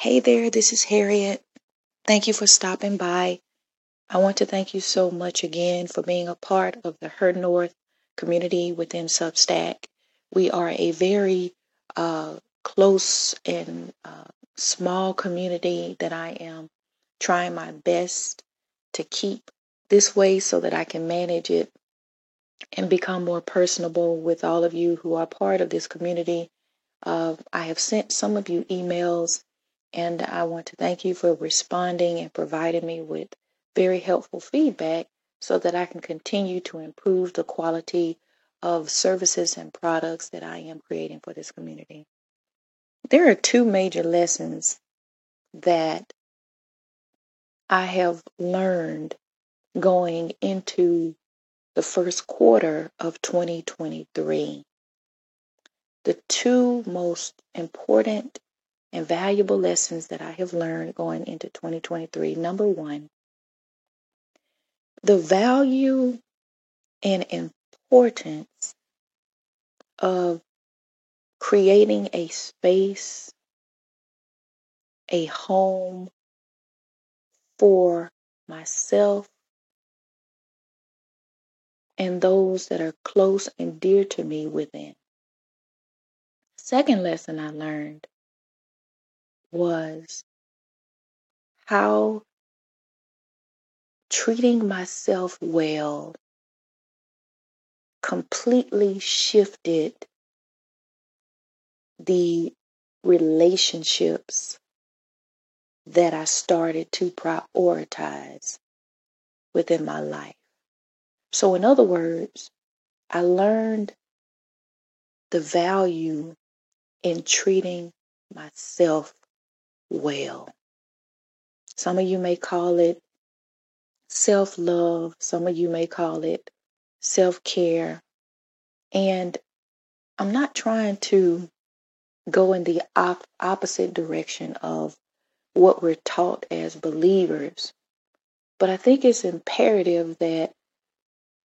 Hey there, this is Harriet. Thank you for stopping by. I want to thank you so much again for being a part of the Her North community within Substack. We are a very uh, close and uh, small community that I am trying my best to keep this way so that I can manage it and become more personable with all of you who are part of this community. Uh, I have sent some of you emails, and I want to thank you for responding and providing me with very helpful feedback so that I can continue to improve the quality of services and products that I am creating for this community. There are two major lessons that I have learned going into the first quarter of 2023. The two most important and valuable lessons that I have learned going into 2023. Number one, the value and importance of creating a space, a home for myself and those that are close and dear to me within. Second lesson I learned was how treating myself well completely shifted the relationships that I started to prioritize within my life. So, in other words, I learned the value in treating myself well. Some of you may call it self love, some of you may call it self care. And I'm not trying to go in the op- opposite direction of what we're taught as believers, but I think it's imperative that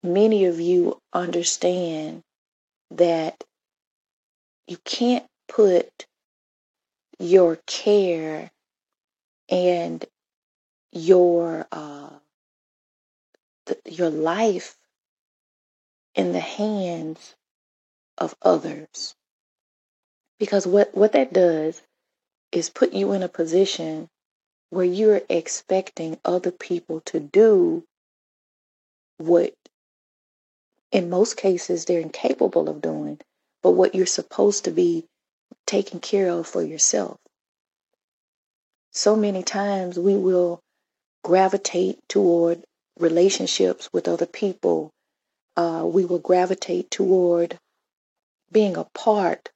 many of you understand that you can't put your care and your uh, th- your life in the hands of others. Because what what that does is put you in a position where you're expecting other people to do what in most cases they're incapable of doing but what you're supposed to be taking care of for yourself so many times we will gravitate toward relationships with other people. Uh, we will gravitate toward being a part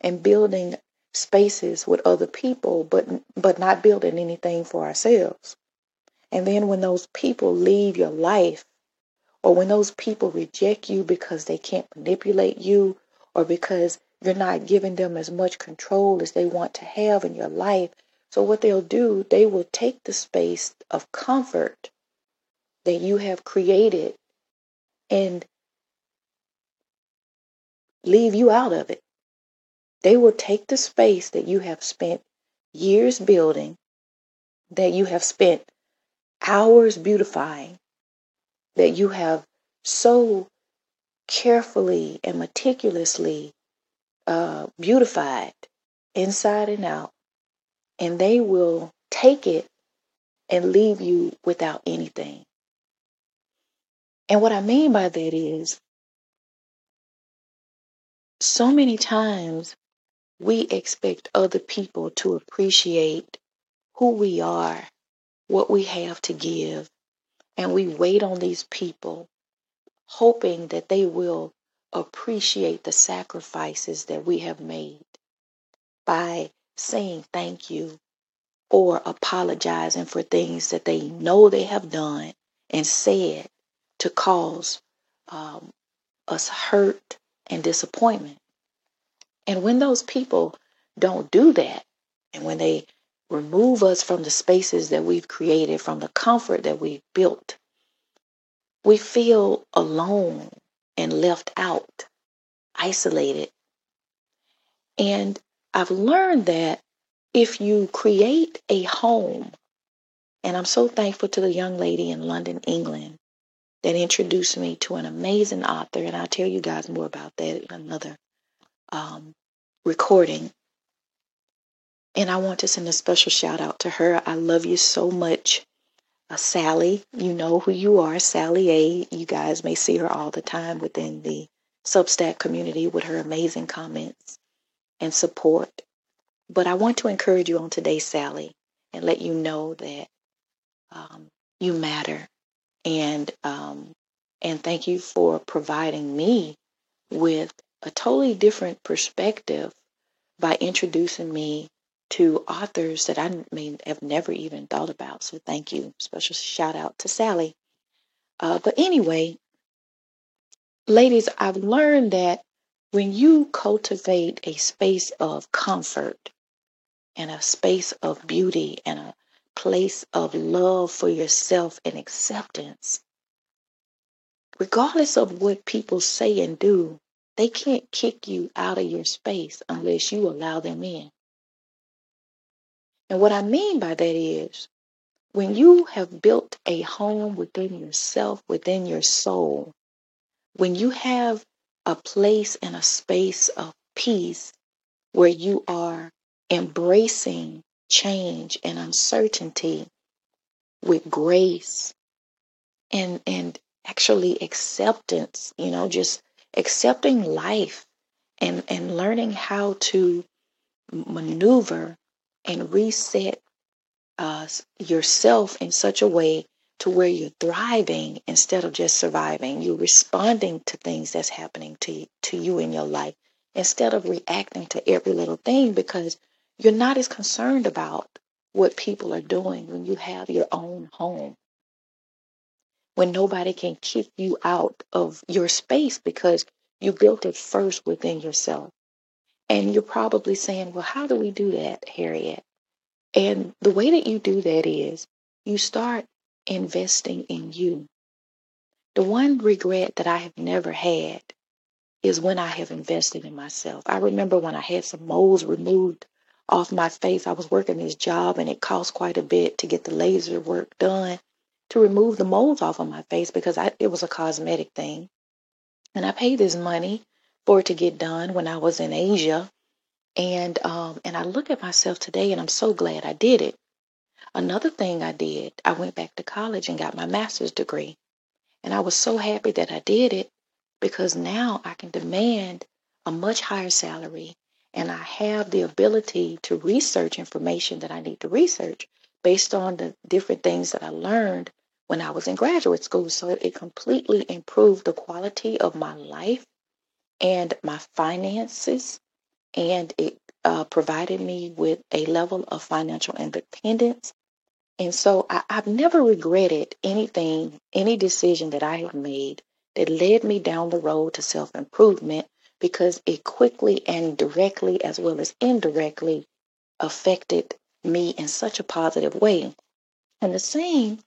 and building spaces with other people, but but not building anything for ourselves. And then when those people leave your life, or when those people reject you because they can't manipulate you, or because you're not giving them as much control as they want to have in your life, so, what they'll do, they will take the space of comfort that you have created and leave you out of it. They will take the space that you have spent years building, that you have spent hours beautifying, that you have so carefully and meticulously uh, beautified inside and out, and they will take it and leave you without anything. And what I mean by that is so many times we expect other people to appreciate who we are, what we have to give, and we wait on these people hoping that they will appreciate the sacrifices that we have made by saying thank you or apologizing for things that they know they have done and said to cause um, us hurt and disappointment. And when those people don't do that, and when they remove us from the spaces that we've created, from the comfort that we've built, we feel alone and left out, isolated. And I've learned that if you create a home, and I'm so thankful to the young lady in London, England, that introduced me to an amazing author, and I'll tell you guys more about that in another um, recording. And I want to send a special shout out to her. I love you so much. Uh, Sally, you know who you are, Sally A. You guys may see her all the time within the Substack community with her amazing comments and support. But I want to encourage you on today, Sally, and let you know that um, you matter. And um, and thank you for providing me with a totally different perspective by introducing me to authors that I may have never even thought about. So thank you. Special shout out to Sally. Uh, but anyway, ladies, I've learned that when you cultivate a space of comfort and a space of beauty and a place of love for yourself and acceptance, regardless of what people say and do, they can't kick you out of your space unless you allow them in. And what I mean by that is when you have built a home within yourself, within your soul, when you have a place and a space of peace where you are embracing change and uncertainty with grace and and actually acceptance you know just accepting life and and learning how to maneuver and reset uh, yourself in such a way to where you're thriving instead of just surviving. You're responding to things that's happening to to you in your life instead of reacting to every little thing because you're not as concerned about what people are doing when you have your own home. When nobody can kick you out of your space because you built it first within yourself. And you're probably saying, well, how do we do that, Harriet? And the way that you do that is you start investing in you. The one regret that I have never had is when I have invested in myself. I remember when I had some moles removed off my face. I was working this job and it cost quite a bit to get the laser work done to remove the moles off of my face because I, it was a cosmetic thing. And I paid this money for it to get done when I was in Asia. And um, and I look at myself today and I'm so glad I did it. Another thing I did, I went back to college and got my master's degree. And I was so happy that I did it because now I can demand a much higher salary and I have the ability to research information that I need to research based on the different things that I learned when I was in graduate school. So it completely improved the quality of my life and my finances, and it uh, provided me with a level of financial independence. And so I, I've never regretted anything, any decision that I have made that led me down the road to self improvement because it quickly and directly, as well as indirectly, affected me in such a positive way. And the same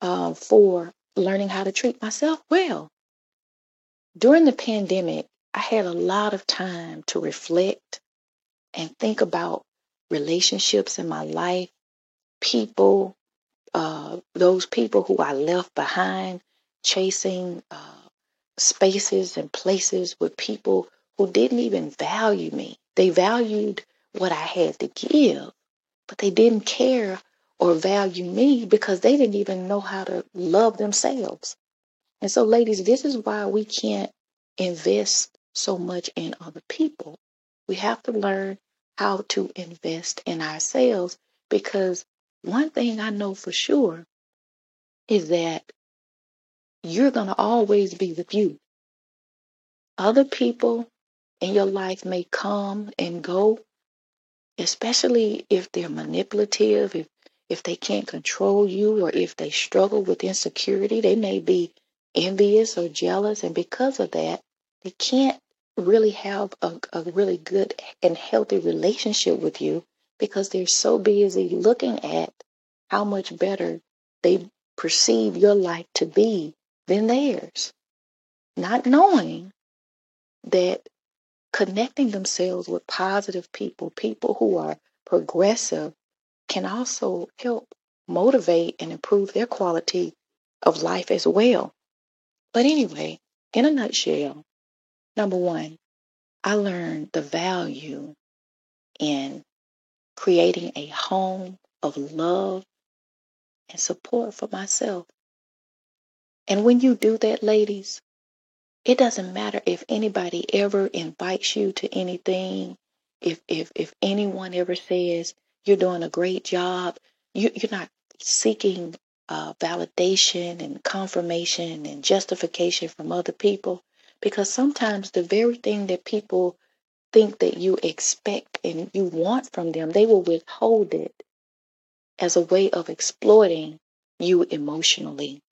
uh, for learning how to treat myself well. During the pandemic, I had a lot of time to reflect and think about relationships in my life, people, uh, those people who I left behind, chasing uh, spaces and places with people who didn't even value me. They valued what I had to give, but they didn't care or value me because they didn't even know how to love themselves. And so, ladies, this is why we can't invest so much in other people. We have to learn how to invest in ourselves because one thing I know for sure is that you're going to always be with you. Other people in your life may come and go, especially if they're manipulative, if if they can't control you or if they struggle with insecurity, they may be envious or jealous and because of that, they can't really have a, a really good and healthy relationship with you because they're so busy looking at how much better they perceive your life to be than theirs, not knowing that connecting themselves with positive people, people who are progressive can also help motivate and improve their quality of life as well. But anyway, in a nutshell, number one, I learned the value in creating a home of love and support for myself. And when you do that, ladies, it doesn't matter if anybody ever invites you to anything, if if if anyone ever says you're doing a great job, you, you're not seeking uh, validation and confirmation and justification from other people, because sometimes the very thing that people think that you expect and you want from them, they will withhold it as a way of exploiting you emotionally.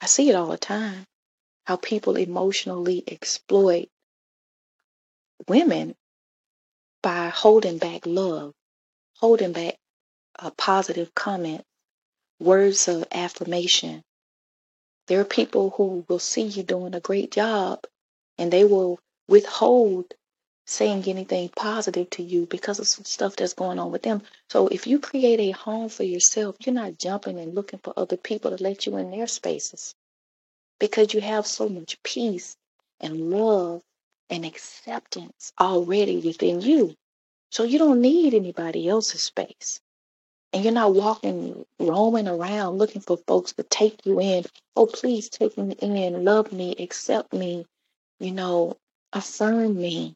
I see it all the time how people emotionally exploit women by holding back love, holding back a positive comment, words of affirmation. There are people who will see you doing a great job and they will withhold saying anything positive to you because of some stuff that's going on with them. So if you create a home for yourself, you're not jumping and looking for other people to let you in their spaces because you have so much peace and love and acceptance already within you. So you don't need anybody else's space. And you're not walking, roaming around looking for folks to take you in. Oh, please take me in, love me, accept me, you know, affirm me,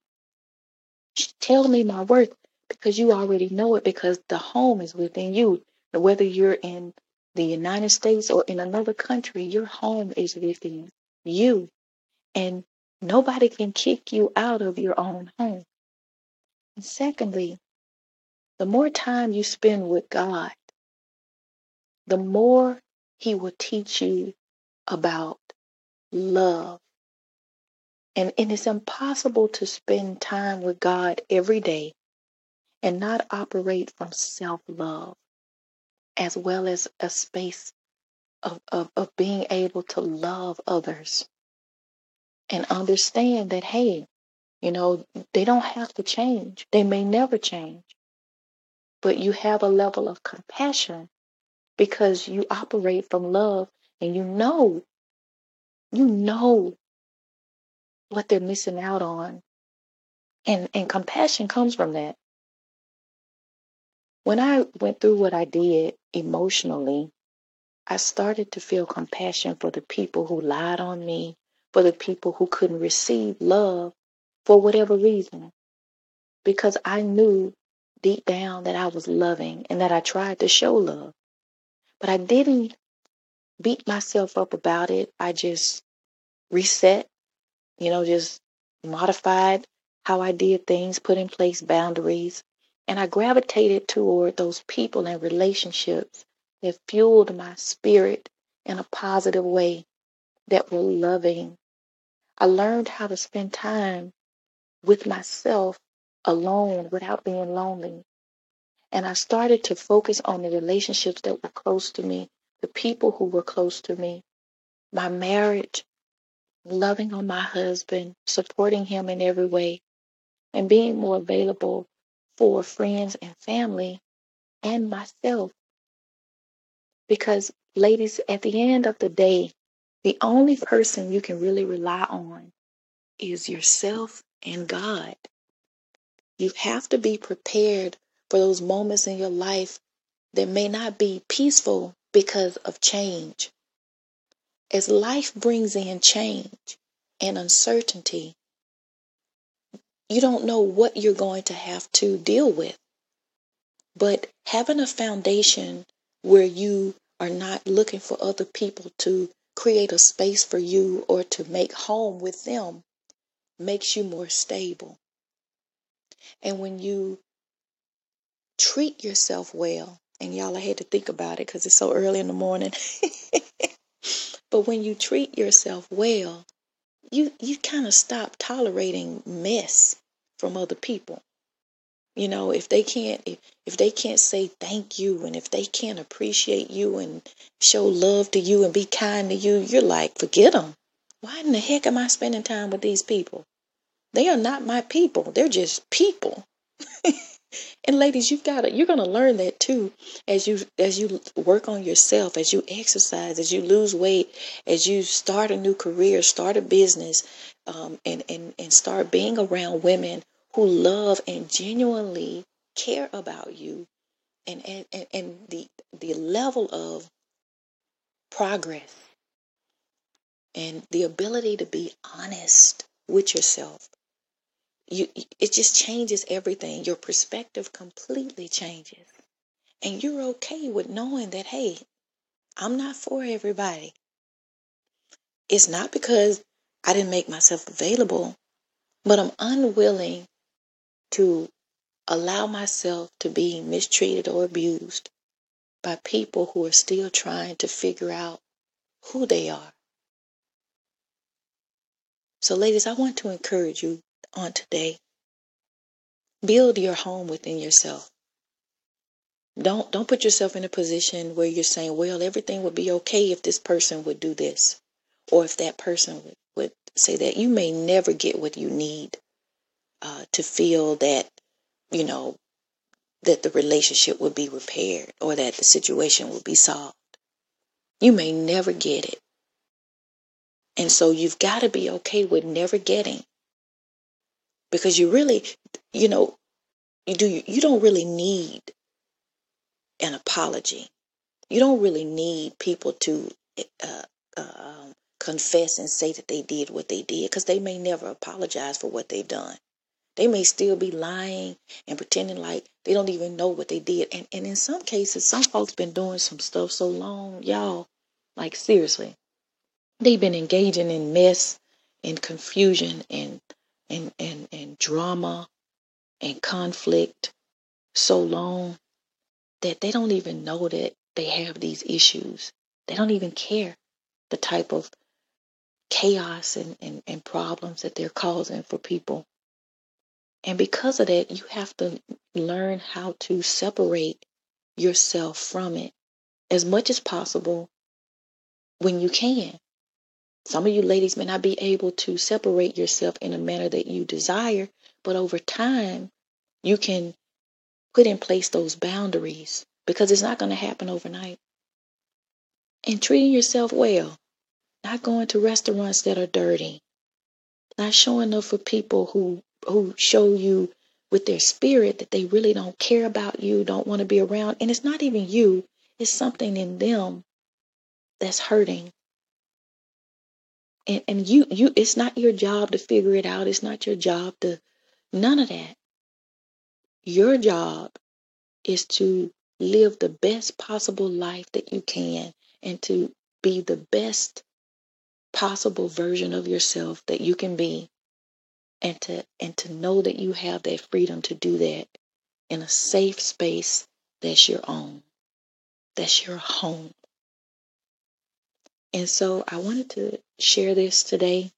tell me my worth because you already know it because the home is within you. Whether you're in the United States or in another country, your home is within you. And nobody can kick you out of your own home. And secondly, the more time you spend with God, the more He will teach you about love. And, and it's impossible to spend time with God every day and not operate from self love as well as a space of, of, of being able to love others and understand that, hey, you know, they don't have to change. They may never change. But you have a level of compassion because you operate from love and you know, you know what they're missing out on. And, and compassion comes from that. When I went through what I did emotionally, I started to feel compassion for the people who lied on me, for the people who couldn't receive love for whatever reason. Because I knew deep down that I was loving and that I tried to show love. But I didn't beat myself up about it. I just reset, you know, just modified how I did things, put in place boundaries. And I gravitated toward those people and relationships that fueled my spirit in a positive way, that were loving. I learned how to spend time with myself alone without being lonely. And I started to focus on the relationships that were close to me, the people who were close to me, my marriage, loving on my husband, supporting him in every way, and being more available for friends and family and myself Because, ladies, at the end of the day, the only person you can really rely on is yourself and God. You have to be prepared for those moments in your life that may not be peaceful because of change. As life brings in change and uncertainty, you don't know what you're going to have to deal with. But having a foundation where you are not looking for other people to create a space for you or to make home with them makes you more stable. And when you treat yourself well, and y'all, I had to think about it because it's so early in the morning. but when you treat yourself well, you you kind of stop tolerating mess from other people. You know, if they can't if, if they can't say thank you and if they can't appreciate you and show love to you and be kind to you, you're like, forget them. Why in the heck am I spending time with these people? They are not my people. They're just people. and ladies, you've got to you're going to learn that too as you as you work on yourself, as you exercise, as you lose weight, as you start a new career, start a business, um, and and and start being around women who love and genuinely care about you, and and and, and the the level of progress and the ability to be honest with yourself you it just changes everything. Your perspective completely changes. And you're okay with knowing that hey i'm not for everybody. It's not because i didn't make myself available but i'm unwilling to allow myself to be mistreated or abused by people who are still trying to figure out who they are. So ladies i want to encourage you on today build your home within yourself Don't don't put yourself in a position where you're saying, well, everything would be okay if this person would do this, or if that person would, would say that. You may never get what you need uh, to feel that, you know, that the relationship would be repaired or that the situation will be solved. You may never get it. And so you've got to be okay with never getting. Because you really, you know, you do you don't really need an apology. You don't really need people to uh, uh, confess and say that they did what they did because they may never apologize for what they've done. They may still be lying and pretending like they don't even know what they did. And, and in some cases, some folks been doing some stuff so long, y'all, like seriously, they've been engaging in mess and confusion and and and, and drama and conflict so long that they don't even know that they have these issues. They don't even care the type of chaos and, and, and problems that they're causing for people. And because of that, you have to learn how to separate yourself from it as much as possible when you can. Some of you ladies may not be able to separate yourself in a manner that you desire, but over time, you can put in place those boundaries because it's not going to happen overnight. And treating yourself well, not going to restaurants that are dirty, not showing up for people who who show you with their spirit that they really don't care about you, don't want to be around, and it's not even you, it's something in them that's hurting. And and you you it's not your job to figure it out. It's not your job to none of that. Your job is to live the best possible life that you can and to be the best possible version of yourself that you can be and to and to know that you have that freedom to do that in a safe space that's your own that's your home and so i wanted to share this today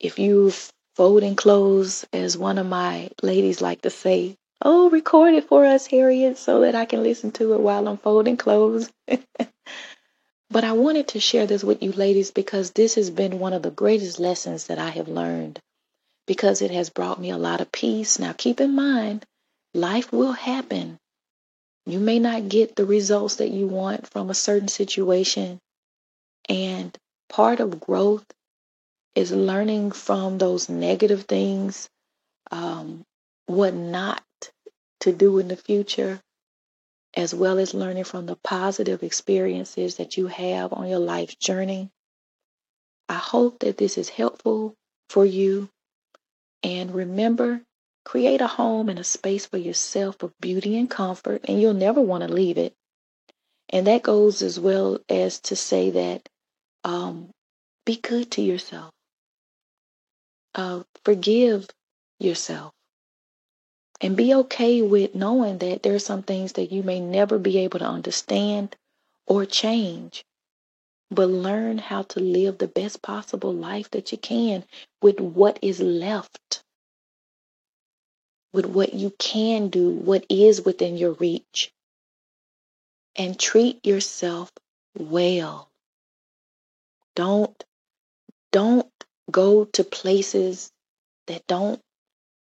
if you folding clothes as one of my ladies like to say oh record it for us harriet so that i can listen to it while i'm folding clothes but i wanted to share this with you ladies because this has been one of the greatest lessons that i have learned because it has brought me a lot of peace. Now, keep in mind, life will happen. You may not get the results that you want from a certain situation. And part of growth is learning from those negative things, um, what not to do in the future, as well as learning from the positive experiences that you have on your life journey. I hope that this is helpful for you and remember, create a home and a space for yourself of beauty and comfort, and you'll never want to leave it. And that goes as well as to say that um, be good to yourself, uh, forgive yourself, and be okay with knowing that there are some things that you may never be able to understand or change. But learn how to live the best possible life that you can with what is left with what you can do, what is within your reach, and treat yourself well. Don't don't go to places that don't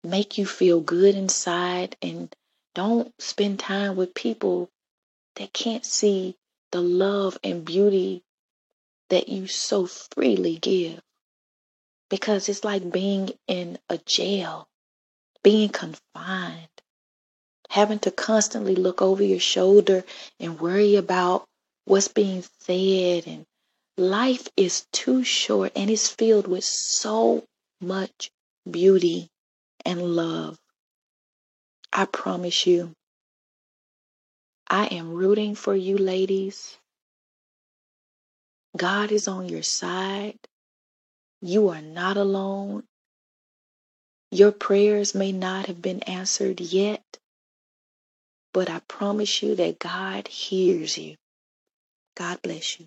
make you feel good inside and don't spend time with people that can't see the love and beauty that you so freely give. Because it's like being in a jail, being confined, having to constantly look over your shoulder and worry about what's being said. And life is too short and it's filled with so much beauty and love. I promise you, I am rooting for you, ladies. God is on your side. You are not alone. Your prayers may not have been answered yet, but I promise you that God hears you. God bless you.